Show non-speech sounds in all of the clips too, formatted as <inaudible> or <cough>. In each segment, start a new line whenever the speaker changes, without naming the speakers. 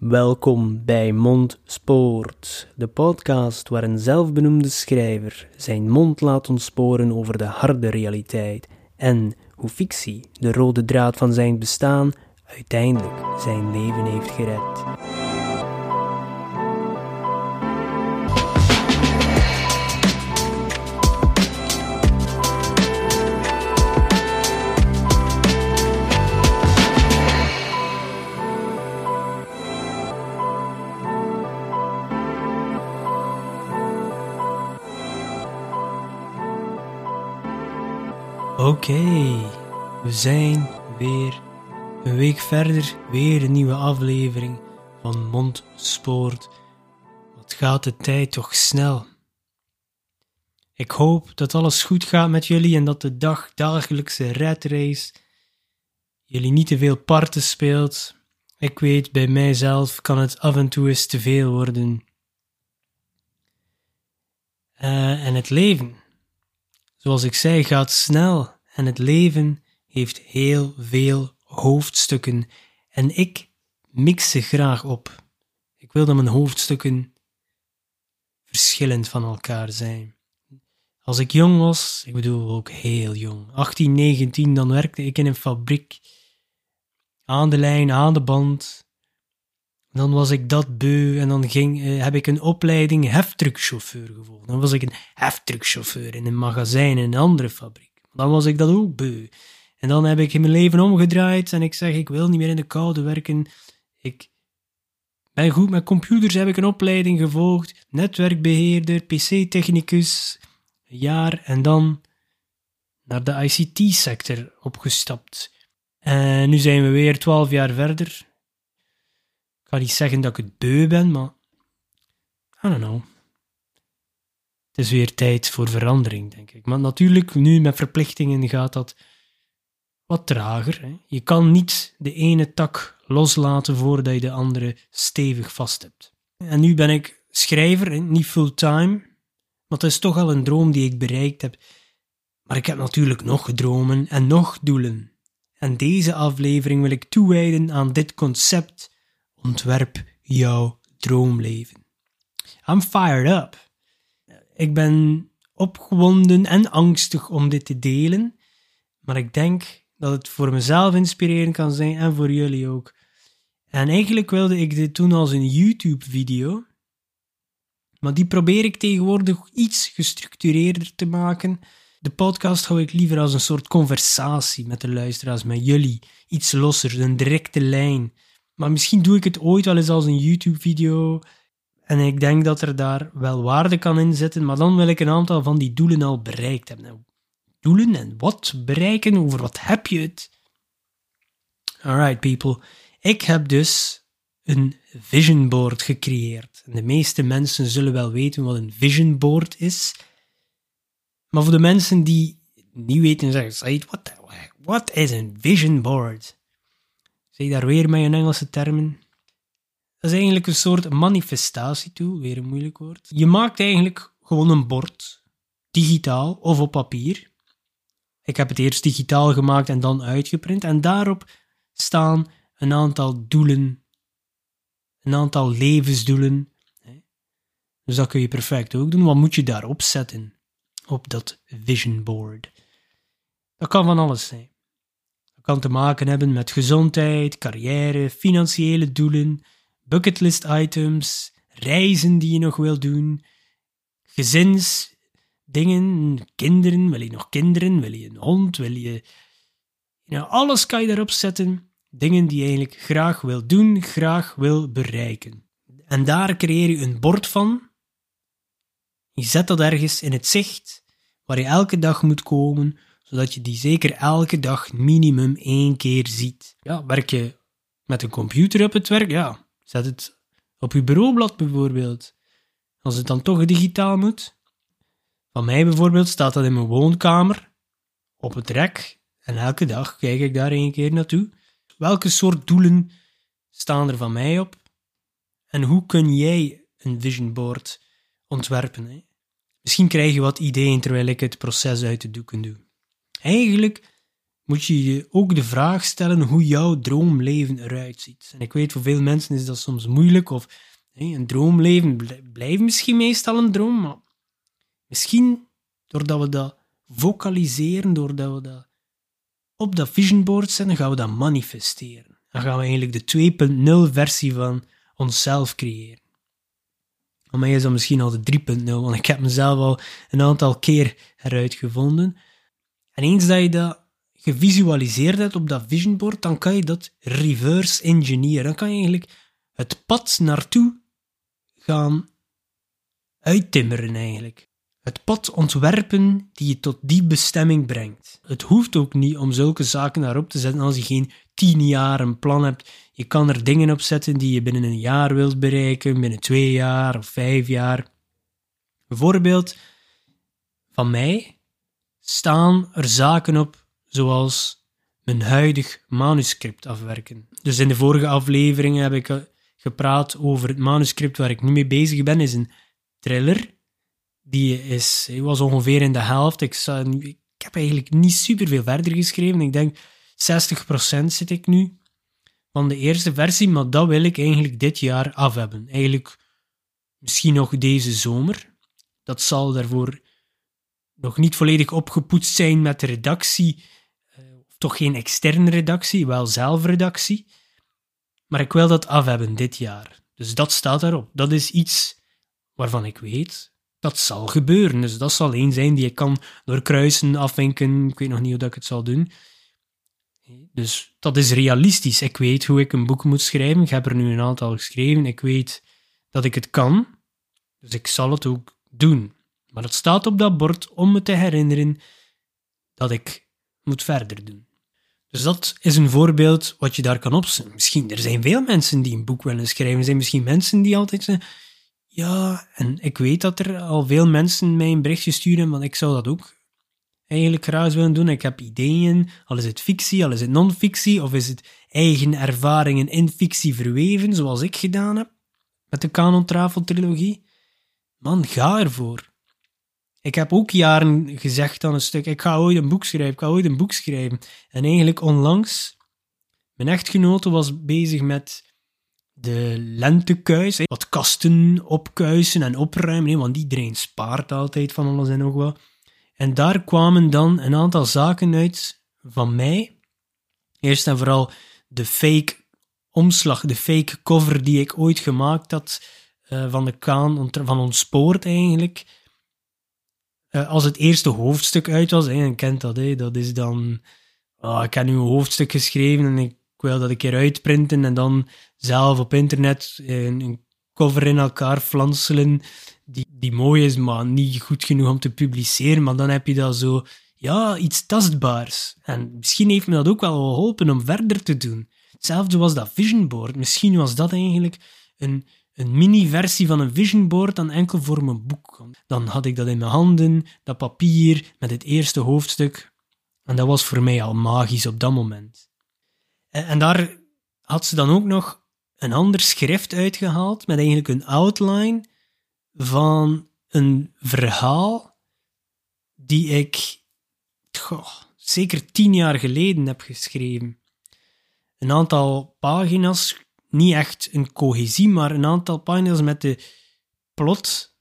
Welkom bij Mondspoort, de podcast waar een zelfbenoemde schrijver zijn mond laat ontsporen over de harde realiteit en hoe fictie, de rode draad van zijn bestaan, uiteindelijk zijn leven heeft gered. Oké, we zijn weer een week verder, weer een nieuwe aflevering van Mondspoort. Wat gaat de tijd toch snel? Ik hoop dat alles goed gaat met jullie en dat de dag dagelijkse redrace jullie niet te veel parten speelt. Ik weet, bij mijzelf kan het af en toe eens te veel worden. Uh, en het leven zoals ik zei, gaat snel en het leven heeft heel veel hoofdstukken en ik mix ze graag op. Ik wil dat mijn hoofdstukken verschillend van elkaar zijn. Als ik jong was, ik bedoel ook heel jong, 18, 19, dan werkte ik in een fabriek. Aan de lijn, aan de band. Dan was ik dat beu en dan ging, uh, heb ik een opleiding heftruckchauffeur gevolgd. Dan was ik een heftruckchauffeur in een magazijn in een andere fabriek. Dan was ik dat ook beu. En dan heb ik mijn leven omgedraaid en ik zeg, ik wil niet meer in de koude werken. Ik ben goed met computers, heb ik een opleiding gevolgd. Netwerkbeheerder, PC-technicus, een jaar en dan naar de ICT-sector opgestapt. En nu zijn we weer twaalf jaar verder ga niet zeggen dat ik het beu ben, maar I don't know. Is weer tijd voor verandering, denk ik. Maar natuurlijk, nu met verplichtingen gaat dat wat trager. Hè? Je kan niet de ene tak loslaten voordat je de andere stevig vast hebt. En nu ben ik schrijver, niet fulltime, maar het is toch al een droom die ik bereikt heb. Maar ik heb natuurlijk nog dromen en nog doelen. En deze aflevering wil ik toewijden aan dit concept Ontwerp jouw droomleven. I'm fired up. Ik ben opgewonden en angstig om dit te delen, maar ik denk dat het voor mezelf inspirerend kan zijn en voor jullie ook. En eigenlijk wilde ik dit doen als een YouTube-video, maar die probeer ik tegenwoordig iets gestructureerder te maken. De podcast hou ik liever als een soort conversatie met de luisteraars, met jullie. Iets losser, een directe lijn. Maar misschien doe ik het ooit wel eens als een YouTube-video. En ik denk dat er daar wel waarde kan in zitten. Maar dan wil ik een aantal van die doelen al bereikt hebben. Nou, doelen en wat bereiken? Over wat heb je het? Alright, people. Ik heb dus een vision board gecreëerd. De meeste mensen zullen wel weten wat een vision board is. Maar voor de mensen die niet weten, zeggen ze: what is een vision board? Zeg daar weer met een Engelse termen. Dat is eigenlijk een soort manifestatietool, weer een moeilijk woord. Je maakt eigenlijk gewoon een bord, digitaal of op papier. Ik heb het eerst digitaal gemaakt en dan uitgeprint. En daarop staan een aantal doelen, een aantal levensdoelen. Dus dat kun je perfect ook doen. Wat moet je daarop zetten? Op dat vision board. Dat kan van alles zijn kan te maken hebben met gezondheid, carrière, financiële doelen, bucketlist items, reizen die je nog wil doen, gezinsdingen, kinderen, wil je nog kinderen, wil je een hond, wil je... Nou, alles kan je daarop zetten, dingen die je eigenlijk graag wil doen, graag wil bereiken. En daar creëer je een bord van. Je zet dat ergens in het zicht, waar je elke dag moet komen zodat je die zeker elke dag minimum één keer ziet. Ja, werk je met een computer op het werk? Ja, zet het op je bureaublad bijvoorbeeld. Als het dan toch digitaal moet. Van mij bijvoorbeeld staat dat in mijn woonkamer, op het rek, en elke dag kijk ik daar één keer naartoe. Welke soort doelen staan er van mij op? En hoe kun jij een vision board ontwerpen? Misschien krijg je wat ideeën terwijl ik het proces uit de doeken doe. Eigenlijk moet je je ook de vraag stellen hoe jouw droomleven eruit ziet. En ik weet, voor veel mensen is dat soms moeilijk, of een droomleven blijft misschien meestal een droom, maar misschien doordat we dat vocaliseren, doordat we dat op dat vision board zetten, gaan we dat manifesteren. Dan gaan we eigenlijk de 2.0 versie van onszelf creëren. Voor mij is dat misschien al de 3.0, want ik heb mezelf al een aantal keer heruitgevonden. En eens dat je dat gevisualiseerd hebt op dat vision board, dan kan je dat reverse engineeren. Dan kan je eigenlijk het pad naartoe gaan uittimmeren eigenlijk. Het pad ontwerpen die je tot die bestemming brengt. Het hoeft ook niet om zulke zaken daarop te zetten als je geen tien jaar een plan hebt. Je kan er dingen op zetten die je binnen een jaar wilt bereiken, binnen twee jaar of vijf jaar. Bijvoorbeeld, van mij staan er zaken op zoals mijn huidig manuscript afwerken. Dus in de vorige afleveringen heb ik eh, gepraat over het manuscript waar ik nu mee bezig ben, is een thriller. Die is, was ongeveer in de helft. Ik, ik heb eigenlijk niet super veel verder geschreven. Ik denk 60% zit ik nu van de eerste versie, maar dat wil ik eigenlijk dit jaar af hebben. Eigenlijk misschien nog deze zomer. Dat zal daarvoor nog niet volledig opgepoetst zijn met de redactie, eh, toch geen externe redactie, wel zelfredactie. Maar ik wil dat af hebben dit jaar. Dus dat staat daarop. Dat is iets waarvan ik weet dat zal gebeuren. Dus dat zal één zijn die ik kan doorkruisen, afwinken. Ik weet nog niet hoe ik het zal doen. Dus dat is realistisch. Ik weet hoe ik een boek moet schrijven. Ik heb er nu een aantal geschreven. Ik weet dat ik het kan. Dus ik zal het ook doen. Maar het staat op dat bord om me te herinneren dat ik moet verder doen. Dus dat is een voorbeeld wat je daar kan opzetten. Misschien, er zijn veel mensen die een boek willen schrijven. Er zijn misschien mensen die altijd zeggen, ja, en ik weet dat er al veel mensen mij een berichtje sturen, want ik zou dat ook eigenlijk graag willen doen. Ik heb ideeën, al is het fictie, al is het non-fictie, of is het eigen ervaringen in fictie verweven, zoals ik gedaan heb met de Canon Travel trilogie. Man, ga ervoor. Ik heb ook jaren gezegd aan een stuk, ik ga ooit een boek schrijven, ik ga ooit een boek schrijven. En eigenlijk onlangs, mijn echtgenote was bezig met de lentekuis, wat kasten opkuisen en opruimen, want iedereen spaart altijd van alles en nog wat. En daar kwamen dan een aantal zaken uit van mij. Eerst en vooral de fake omslag, de fake cover die ik ooit gemaakt had uh, van de Kaan, van ons poort eigenlijk. Uh, als het eerste hoofdstuk uit was, en kent dat, hè, dat is dan... Oh, ik heb nu een hoofdstuk geschreven en ik wil dat een keer uitprinten en dan zelf op internet een, een cover in elkaar flanselen die, die mooi is, maar niet goed genoeg om te publiceren. Maar dan heb je dat zo, ja, iets tastbaars. En misschien heeft me dat ook wel geholpen om verder te doen. Hetzelfde was dat vision board. Misschien was dat eigenlijk een, een mini-versie van een vision board dan enkel voor mijn boek. Dan had ik dat in mijn handen, dat papier met het eerste hoofdstuk. En dat was voor mij al magisch op dat moment. En, en daar had ze dan ook nog een ander schrift uitgehaald met eigenlijk een outline van een verhaal die ik zeker tien jaar geleden heb geschreven. Een aantal pagina's, niet echt een cohesie, maar een aantal pagina's met de plot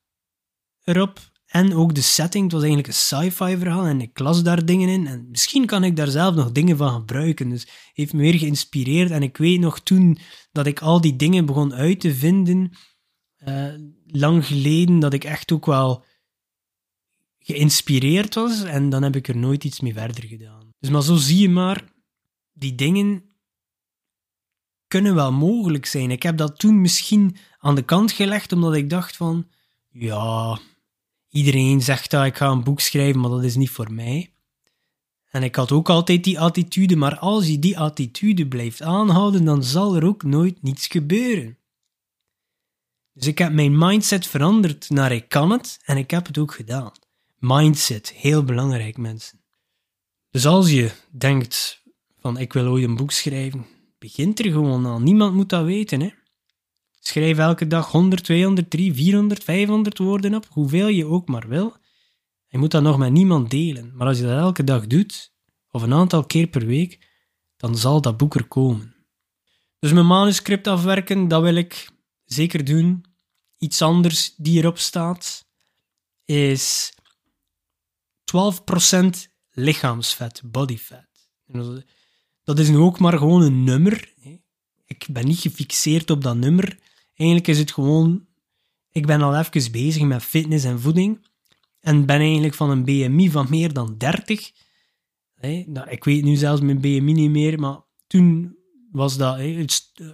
erop en ook de setting. Het was eigenlijk een sci-fi verhaal en ik las daar dingen in. En misschien kan ik daar zelf nog dingen van gebruiken. Dus heeft me weer geïnspireerd. En ik weet nog toen dat ik al die dingen begon uit te vinden uh, lang geleden dat ik echt ook wel geïnspireerd was en dan heb ik er nooit iets mee verder gedaan. Dus maar zo zie je maar, die dingen kunnen wel mogelijk zijn. Ik heb dat toen misschien aan de kant gelegd omdat ik dacht van, ja, iedereen zegt dat ik ga een boek schrijven, maar dat is niet voor mij. En ik had ook altijd die attitude, maar als je die attitude blijft aanhouden, dan zal er ook nooit niets gebeuren. Dus ik heb mijn mindset veranderd naar ik kan het en ik heb het ook gedaan. Mindset, heel belangrijk mensen. Dus als je denkt van ik wil ooit een boek schrijven, begint er gewoon aan. Niemand moet dat weten. Hè? Schrijf elke dag 100, 200, 300, 400, 500 woorden op, hoeveel je ook maar wil. Je moet dat nog met niemand delen. Maar als je dat elke dag doet, of een aantal keer per week, dan zal dat boek er komen. Dus mijn manuscript afwerken, dat wil ik zeker doen. Iets anders die erop staat, is 12% lichaamsvet, bodyfat. Dat is nu ook maar gewoon een nummer. Ik ben niet gefixeerd op dat nummer. Eigenlijk is het gewoon... Ik ben al even bezig met fitness en voeding. En ben eigenlijk van een BMI van meer dan 30. Nou, ik weet nu zelfs mijn BMI niet meer, maar toen was dat...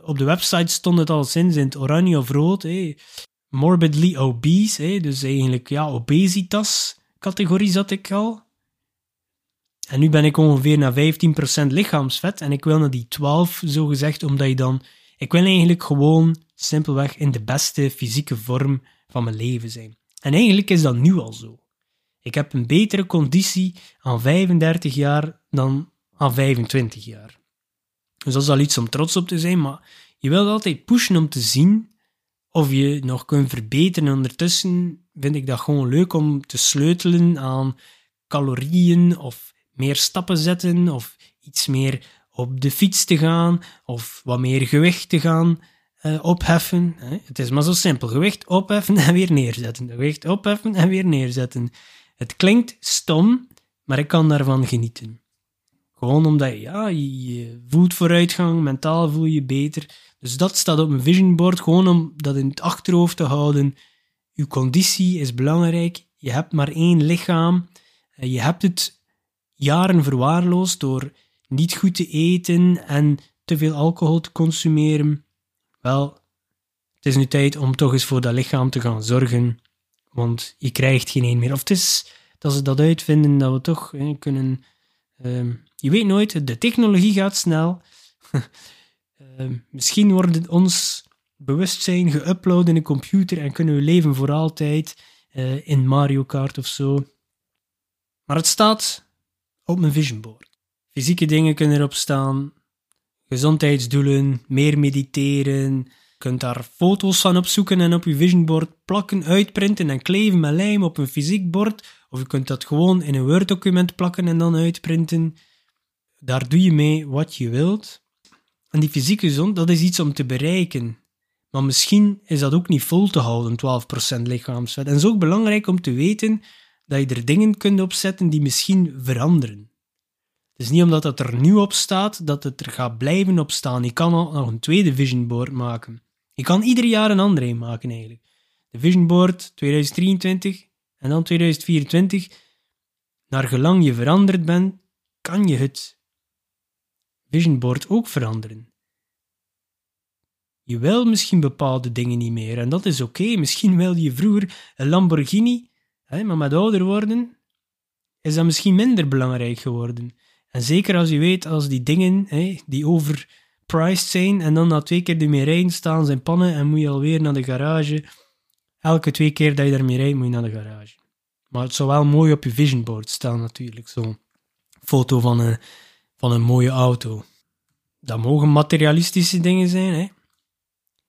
Op de website stond het al sinds in het oranje of rood. Morbidly obese, dus eigenlijk ja, obesitas categorie zat ik al. En nu ben ik ongeveer naar 15% lichaamsvet en ik wil naar die 12, zo gezegd, omdat je dan... Ik wil eigenlijk gewoon simpelweg in de beste fysieke vorm van mijn leven zijn. En eigenlijk is dat nu al zo. Ik heb een betere conditie aan 35 jaar dan aan 25 jaar. Dus dat is al iets om trots op te zijn, maar je wilt altijd pushen om te zien of je nog kunt verbeteren. Ondertussen vind ik dat gewoon leuk om te sleutelen aan calorieën of meer stappen zetten of iets meer op de fiets te gaan of wat meer gewicht te gaan uh, opheffen. Het is maar zo simpel. Gewicht opheffen en weer neerzetten. Gewicht opheffen en weer neerzetten. Het klinkt stom, maar ik kan daarvan genieten. Gewoon omdat ja, je voelt vooruitgang, mentaal voel je beter. Dus dat staat op mijn vision board, gewoon om dat in het achterhoofd te houden. Je conditie is belangrijk. Je hebt maar één lichaam. Eh, je hebt het jaren verwaarloosd door niet goed te eten en te veel alcohol te consumeren. Wel, het is nu tijd om toch eens voor dat lichaam te gaan zorgen, want je krijgt geen een meer. Of het is dat ze dat uitvinden, dat we toch hè, kunnen... Uh, je weet nooit, de technologie gaat snel. uh, <laughs> misschien wordt ons bewustzijn geüpload in een computer en kunnen we leven voor altijd uh, in Mario Kart of zo. Maar het staat op mijn vision board. Fysieke dingen kunnen erop staan, gezondheidsdoelen, meer mediteren. Je kunt daar foto's van opzoeken en op je vision board plakken, uitprinten en kleven met lijm op een fysiek bord. Of je kunt dat gewoon in een Word-document plakken en dan uitprinten. Daar doe je mee wat je wilt. En die fysieke gezond, dat is iets om te bereiken. Maar misschien is dat ook niet vol te houden, 12% lichaamsvet. En het is ook belangrijk om te weten dat je er dingen kunt opzetten die misschien veranderen. Het is niet omdat het er nu op staat dat het er gaat blijven op staan. Je kan nog een tweede vision board maken. Je kan ieder jaar een andere maken eigenlijk. De vision board 2023 en dan 2024. Naar gelang je veranderd bent, kan je het vision board ook veranderen. Je wil misschien bepaalde dingen niet meer en dat is oké. Misschien wilde je vroeger een Lamborghini maar met ouder worden is dat misschien minder belangrijk geworden. En zeker als je weet, als die dingen die overpriced zijn en dan na twee keer ermee rijden, staan zijn pannen en moet je alweer naar de garage. Elke twee keer dat je ermee rijdt, moet je naar de garage. Maar het zou wel mooi op je vision board staan natuurlijk, zo'n foto van een, van een mooie auto. Dat mogen materialistische dingen zijn, hè.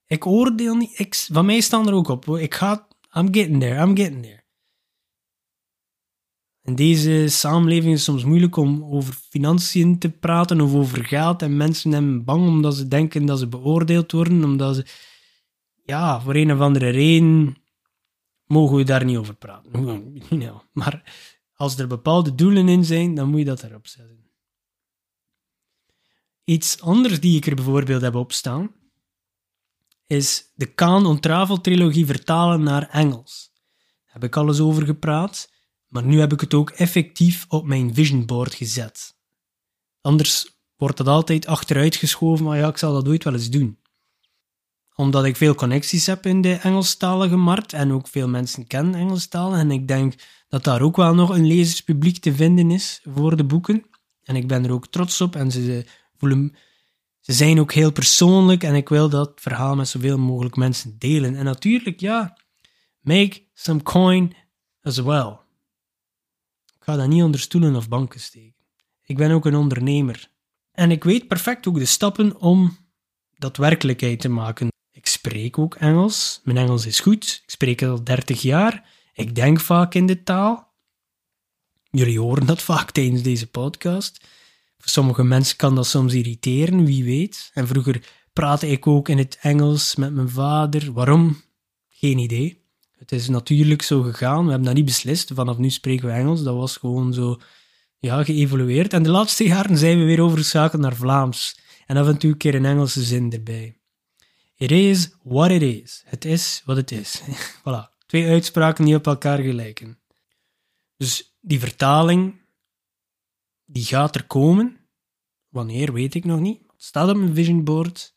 Ik oordeel niet, ik, van mij staan er ook op. Ik ga, I'm getting there, I'm getting there. In deze samenleving is het soms moeilijk om over financiën te praten of over geld. En mensen zijn bang omdat ze denken dat ze beoordeeld worden. Omdat ze, ja, voor een of andere reden mogen we daar niet over praten. Maar als er bepaalde doelen in zijn, dan moet je dat erop zetten. Iets anders die ik er bijvoorbeeld heb opstaan, is de Kaan on Travel trilogie vertalen naar Engels. Daar heb ik alles over gepraat. Maar nu heb ik het ook effectief op mijn vision board gezet. Anders wordt dat altijd achteruit geschoven, maar ja, ik zal dat ooit wel eens doen. Omdat ik veel connecties heb in de Engelstalige markt en ook veel mensen kennen Engelstalen. En ik denk dat daar ook wel nog een lezerspubliek te vinden is voor de boeken. En ik ben er ook trots op en ze voelen. Ze zijn ook heel persoonlijk en ik wil dat verhaal met zoveel mogelijk mensen delen. En natuurlijk, ja, make some coin as well ga dat niet onder stoelen of banken steken. Ik ben ook een ondernemer. En ik weet perfect ook de stappen om dat werkelijkheid te maken. Ik spreek ook Engels. Mijn Engels is goed. Ik spreek al 30 jaar. Ik denk vaak in de taal. Jullie horen dat vaak tijdens deze podcast. Voor sommige mensen kan dat soms irriteren, wie weet. En vroeger praatte ik ook in het Engels met mijn vader. Waarom? Geen idee. Het is natuurlijk zo gegaan. We hebben dat niet beslist. Vanaf nu spreken we Engels. Dat was gewoon zo ja, geëvolueerd. En de laatste jaren zijn we weer overgeschakeld naar Vlaams. En af en toe een keer een Engelse zin erbij. It is what it is. Het is wat het is. <laughs> voilà. Twee uitspraken die op elkaar gelijken. Dus die vertaling, die gaat er komen. Wanneer, weet ik nog niet. Het staat op mijn vision board.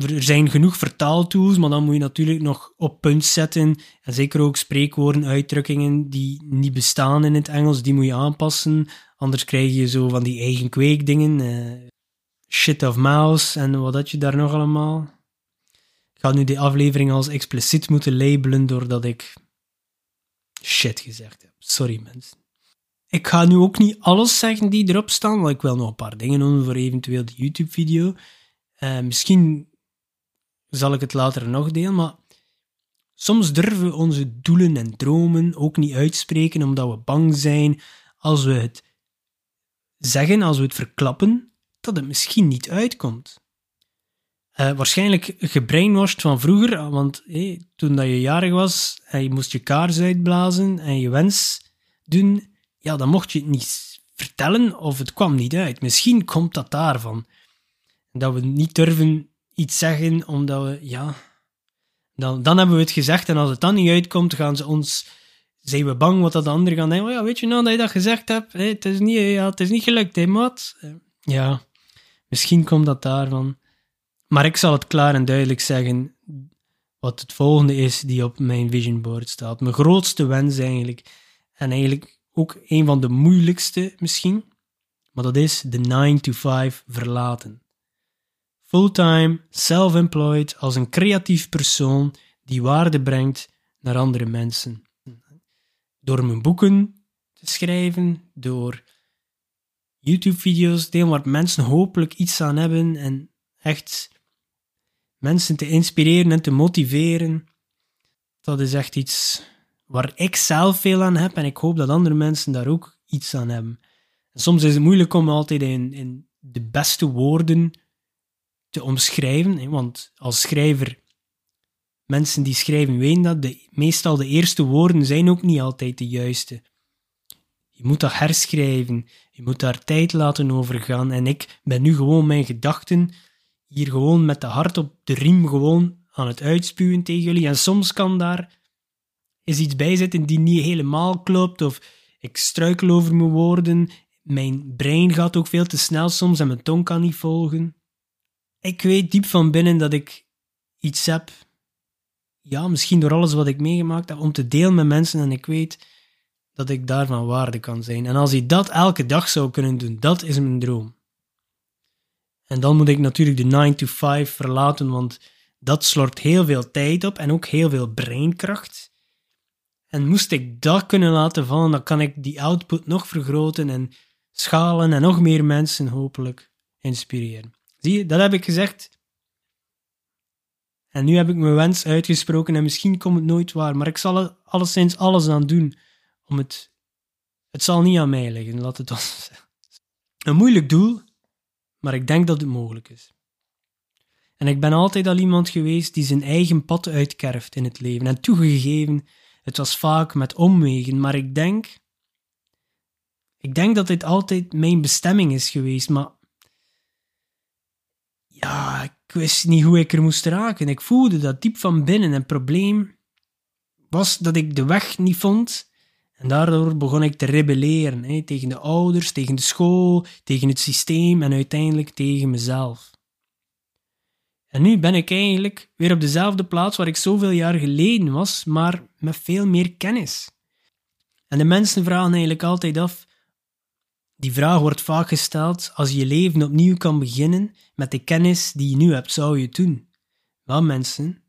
Er zijn genoeg vertaaltools, maar dan moet je natuurlijk nog op punt zetten. En zeker ook spreekwoorden, uitdrukkingen die niet bestaan in het Engels, die moet je aanpassen. Anders krijg je zo van die eigen kweekdingen. Uh, shit of mouse en wat had je daar nog allemaal. Ik ga nu die aflevering als expliciet moeten labelen doordat ik shit gezegd heb. Sorry mensen. Ik ga nu ook niet alles zeggen die erop staan, want ik wil nog een paar dingen doen voor eventueel de YouTube-video. Uh, misschien zal ik het later nog delen, maar soms durven we onze doelen en dromen ook niet uitspreken omdat we bang zijn als we het zeggen, als we het verklappen, dat het misschien niet uitkomt. Uh, waarschijnlijk gebrainwashed van vroeger, want toen dat je jarig was en je moest je kaars uitblazen en je wens doen, ja, dan mocht je het niet vertellen of het kwam niet uit. Misschien komt dat daarvan. Dat we niet durven iets zeggen omdat we, ja, dan, dan hebben we het gezegd en als het dan niet uitkomt, gaan ze ons, zijn we bang wat dat de anderen gaan denken. Oh ja, weet je nou dat je dat gezegd hebt? het, is niet, ja, het is niet gelukt, hè, maat? Eh, ja, misschien komt dat daarvan. Maar ik zal het klaar en duidelijk zeggen wat het volgende is die op mijn vision board staat. Mijn grootste wens eigenlijk. En eigenlijk ook een van de moeilijkste misschien. Maar dat is de 9 to 5 verlaten. Fulltime, self-employed, als een creatief persoon die waarde brengt naar andere mensen. Door mijn boeken te schrijven, door YouTube-video's te delen waar mensen hopelijk iets aan hebben en echt mensen te inspireren en te motiveren. Dat is echt iets waar ik zelf veel aan heb en ik hoop dat andere mensen daar ook iets aan hebben. En soms is het moeilijk om altijd in, in de beste woorden te omschrijven, want als schrijver, mensen die schrijven weten dat, de, meestal de eerste woorden zijn ook niet altijd de juiste. Je moet dat herschrijven, je moet daar tijd laten overgaan en ik ben nu gewoon mijn gedachten hier gewoon met de hart op de riem gewoon aan het uitspuwen tegen jullie. En soms kan daar is iets bij zitten die niet helemaal klopt, of ik struikel over mijn woorden, mijn brein gaat ook veel te snel soms en mijn tong kan niet volgen. Ik weet diep van binnen dat ik iets heb, ja, misschien door alles wat ik meegemaakt heb, om te delen met mensen en ik weet dat ik daarvan waarde kan zijn. En als ik dat elke dag zou kunnen doen, dat is mijn droom. En dan moet ik natuurlijk de 9 to 5 verlaten, want dat slort heel veel tijd op en ook heel veel breinkracht. En moest ik dat kunnen laten vallen, dan kan ik die output nog vergroten en schalen en nog meer mensen hopelijk inspireren. Zie je, dat heb ik gezegd. En nu heb ik mijn wens uitgesproken en misschien komt het nooit waar, maar ik zal er alleszins alles aan doen om het. Het zal niet aan mij liggen, laat het dan <laughs> Een moeilijk doel, maar ik denk dat het mogelijk is. En ik ben altijd al iemand geweest die zijn eigen pad uitkerft in het leven. En toegegeven, het was vaak met omwegen, maar ik denk. Ik denk dat dit altijd mijn bestemming is geweest, maar. Ja, ik wist niet hoe ik er moest raken. Ik voelde dat diep van binnen. En probleem was dat ik de weg niet vond en daardoor begon ik te rebelleren hè, tegen de ouders, tegen de school, tegen het systeem en uiteindelijk tegen mezelf. En nu ben ik eigenlijk weer op dezelfde plaats waar ik zoveel jaar geleden was, maar met veel meer kennis. En de mensen vragen eigenlijk altijd af. Die vraag wordt vaak gesteld: als je leven opnieuw kan beginnen met de kennis die je nu hebt, zou je het doen? Wel, mensen,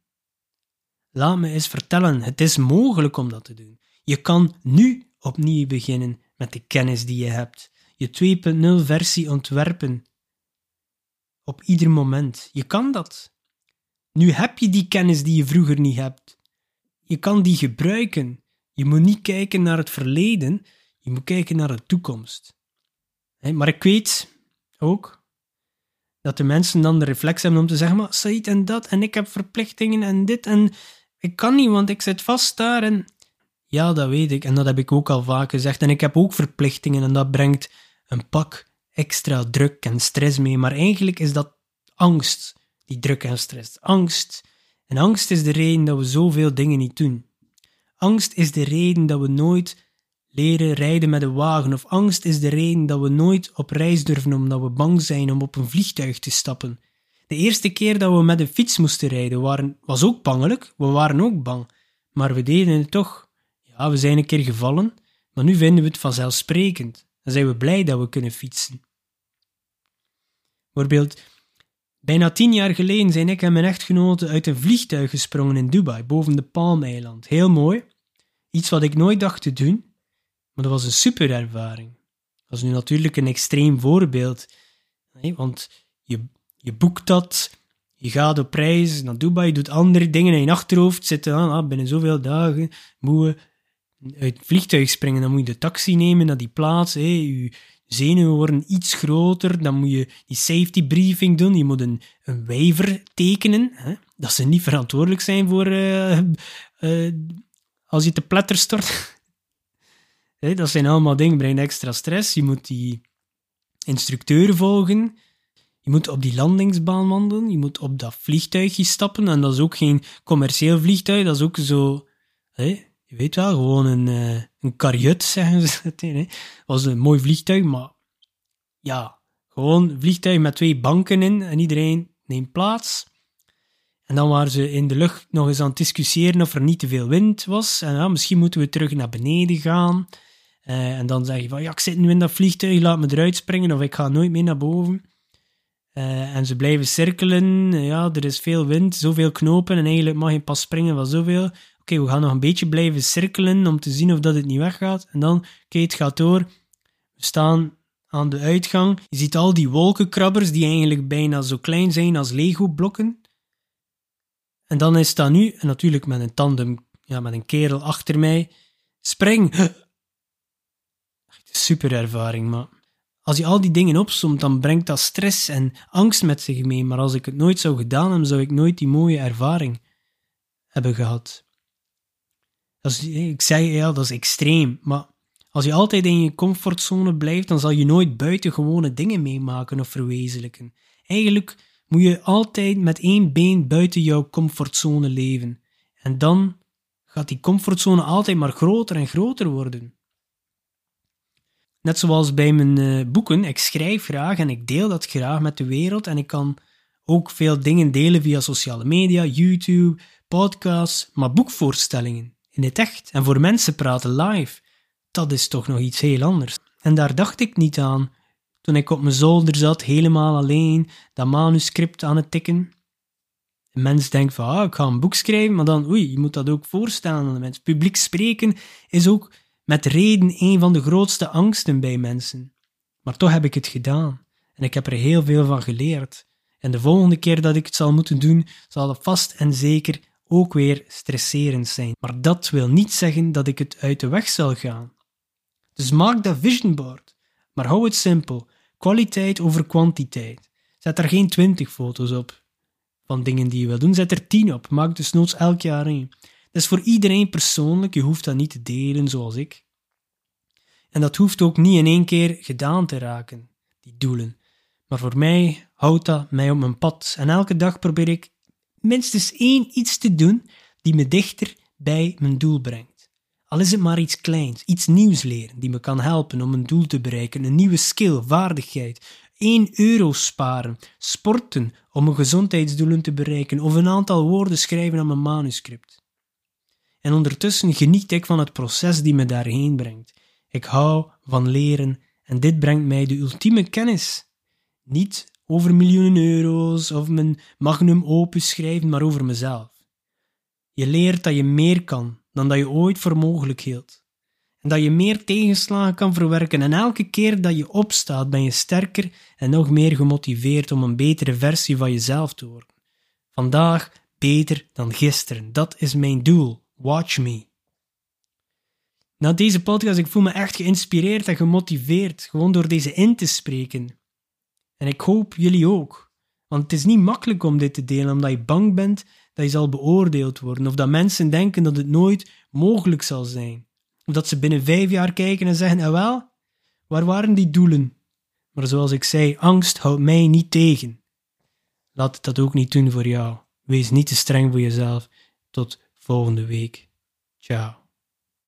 laat me eens vertellen: het is mogelijk om dat te doen. Je kan nu opnieuw beginnen met de kennis die je hebt. Je 2.0 versie ontwerpen. Op ieder moment. Je kan dat. Nu heb je die kennis die je vroeger niet hebt. Je kan die gebruiken. Je moet niet kijken naar het verleden, je moet kijken naar de toekomst. Maar ik weet, ook. Dat de mensen dan de reflex hebben om te zeggen, maar Said en dat, en ik heb verplichtingen en dit, en ik kan niet, want ik zit vast daar. En ja, dat weet ik, en dat heb ik ook al vaak gezegd. En ik heb ook verplichtingen, en dat brengt een pak extra druk en stress mee. Maar eigenlijk is dat angst, die druk en stress. Angst. En angst is de reden dat we zoveel dingen niet doen. Angst is de reden dat we nooit leren rijden met een wagen. Of angst is de reden dat we nooit op reis durven omdat we bang zijn om op een vliegtuig te stappen. De eerste keer dat we met een fiets moesten rijden waren, was ook bangelijk. We waren ook bang. Maar we deden het toch. Ja, we zijn een keer gevallen, maar nu vinden we het vanzelfsprekend. Dan zijn we blij dat we kunnen fietsen. Bijvoorbeeld, bijna tien jaar geleden zijn ik en mijn echtgenote uit een vliegtuig gesprongen in Dubai, boven de Palmeiland. Heel mooi. Iets wat ik nooit dacht te doen, maar dat was een super ervaring. Dat is nu natuurlijk een extreem voorbeeld, want je, je boekt dat, je gaat op reis naar Dubai, je doet andere dingen in je achterhoofd zitten. Ah, binnen zoveel dagen moeten we uit het vliegtuig springen, dan moet je de taxi nemen naar die plaats. Je zenuwen worden iets groter, dan moet je die safety briefing doen, je moet een, een waiver tekenen, hè, dat ze niet verantwoordelijk zijn voor uh, uh, als je te pletter stort. <laughs> dat zijn allemaal dingen, brengen extra stress. Je moet die instructeur volgen. Je moet op die landingsbaan wandelen. Je moet op dat vliegtuigje stappen. En dat is ook geen commercieel vliegtuig. Dat is ook zo... Je weet wel, gewoon een, uh, een <laughs> zeggen ze het. Was een mooi vliegtuig, maar... Ja, gewoon een vliegtuig met twee banken in. En iedereen neemt plaats. En dan waren ze in de lucht nog eens aan het discussiëren of er niet te veel wind was. En ja, misschien moeten we terug naar beneden gaan. Uh, en dan zeg je van, ja, ik zit nu in dat vliegtuig, laat me eruit springen of ik ga nooit meer naar boven. Uh, en ze blijven cirkelen, ja, er is veel wind, zoveel knopen en eigenlijk mag je pas springen van zoveel. Oké, we gaan nog een beetje blijven cirkelen om te zien of dat het niet weggaat. En dan, oké, het gaat door. We staan aan de uitgang. Je ziet al die wolkenkrabbers die eigenlijk bijna zo klein zijn als Lego-blokken. En dan is dat nu, natuurlijk met een tandem, ja, met een kerel achter mij, spring! Super ervaring, maar als je al die dingen opzomt, dan brengt dat stress en angst met zich mee. Maar als ik het nooit zou gedaan hebben, zou ik nooit die mooie ervaring hebben gehad. Dat ik zeg ja, dat is extreem, maar als je altijd in je comfortzone blijft, dan zal je nooit buitengewone dingen meemaken of verwezenlijken. Eigenlijk moet je altijd met één been buiten jouw comfortzone leven. En dan gaat die comfortzone altijd maar groter en groter worden. Net zoals bij mijn uh, boeken, ik schrijf graag en ik deel dat graag met de wereld en ik kan ook veel dingen delen via sociale media, YouTube, podcasts, maar boekvoorstellingen in het echt en voor mensen praten live, dat is toch nog iets heel anders. En daar dacht ik niet aan toen ik op mijn zolder zat, helemaal alleen, dat manuscript aan het tikken. Een mens denkt van, ah, ik ga een boek schrijven, maar dan, oei, je moet dat ook voorstellen aan de mensen. Publiek spreken is ook met reden een van de grootste angsten bij mensen. Maar toch heb ik het gedaan en ik heb er heel veel van geleerd. En de volgende keer dat ik het zal moeten doen, zal het vast en zeker ook weer stresserend zijn. Maar dat wil niet zeggen dat ik het uit de weg zal gaan. Dus maak dat vision board, maar hou het simpel. Kwaliteit over kwantiteit. Zet er geen twintig foto's op van dingen die je wil doen. Zet er tien op. Maak dus noods elk jaar één. Dat is voor iedereen persoonlijk, je hoeft dat niet te delen zoals ik. En dat hoeft ook niet in één keer gedaan te raken, die doelen. Maar voor mij houdt dat mij op mijn pad en elke dag probeer ik minstens één iets te doen die me dichter bij mijn doel brengt. Al is het maar iets kleins, iets nieuws leren die me kan helpen om een doel te bereiken, een nieuwe skill, vaardigheid, 1 euro sparen, sporten om mijn gezondheidsdoelen te bereiken of een aantal woorden schrijven aan mijn manuscript. En ondertussen geniet ik van het proces die me daarheen brengt. Ik hou van leren en dit brengt mij de ultieme kennis. Niet over miljoenen euro's of mijn magnum opus schrijven, maar over mezelf. Je leert dat je meer kan dan dat je ooit voor mogelijk hield. En dat je meer tegenslagen kan verwerken en elke keer dat je opstaat ben je sterker en nog meer gemotiveerd om een betere versie van jezelf te worden. Vandaag beter dan gisteren, dat is mijn doel. Watch me. Na deze podcast, ik voel me echt geïnspireerd en gemotiveerd, gewoon door deze in te spreken. En ik hoop jullie ook. Want het is niet makkelijk om dit te delen, omdat je bang bent dat je zal beoordeeld worden, of dat mensen denken dat het nooit mogelijk zal zijn. Of dat ze binnen vijf jaar kijken en zeggen, en wel, waar waren die doelen? Maar zoals ik zei, angst houdt mij niet tegen. Laat het dat ook niet doen voor jou. Wees niet te streng voor jezelf. Tot volgende week. Ciao.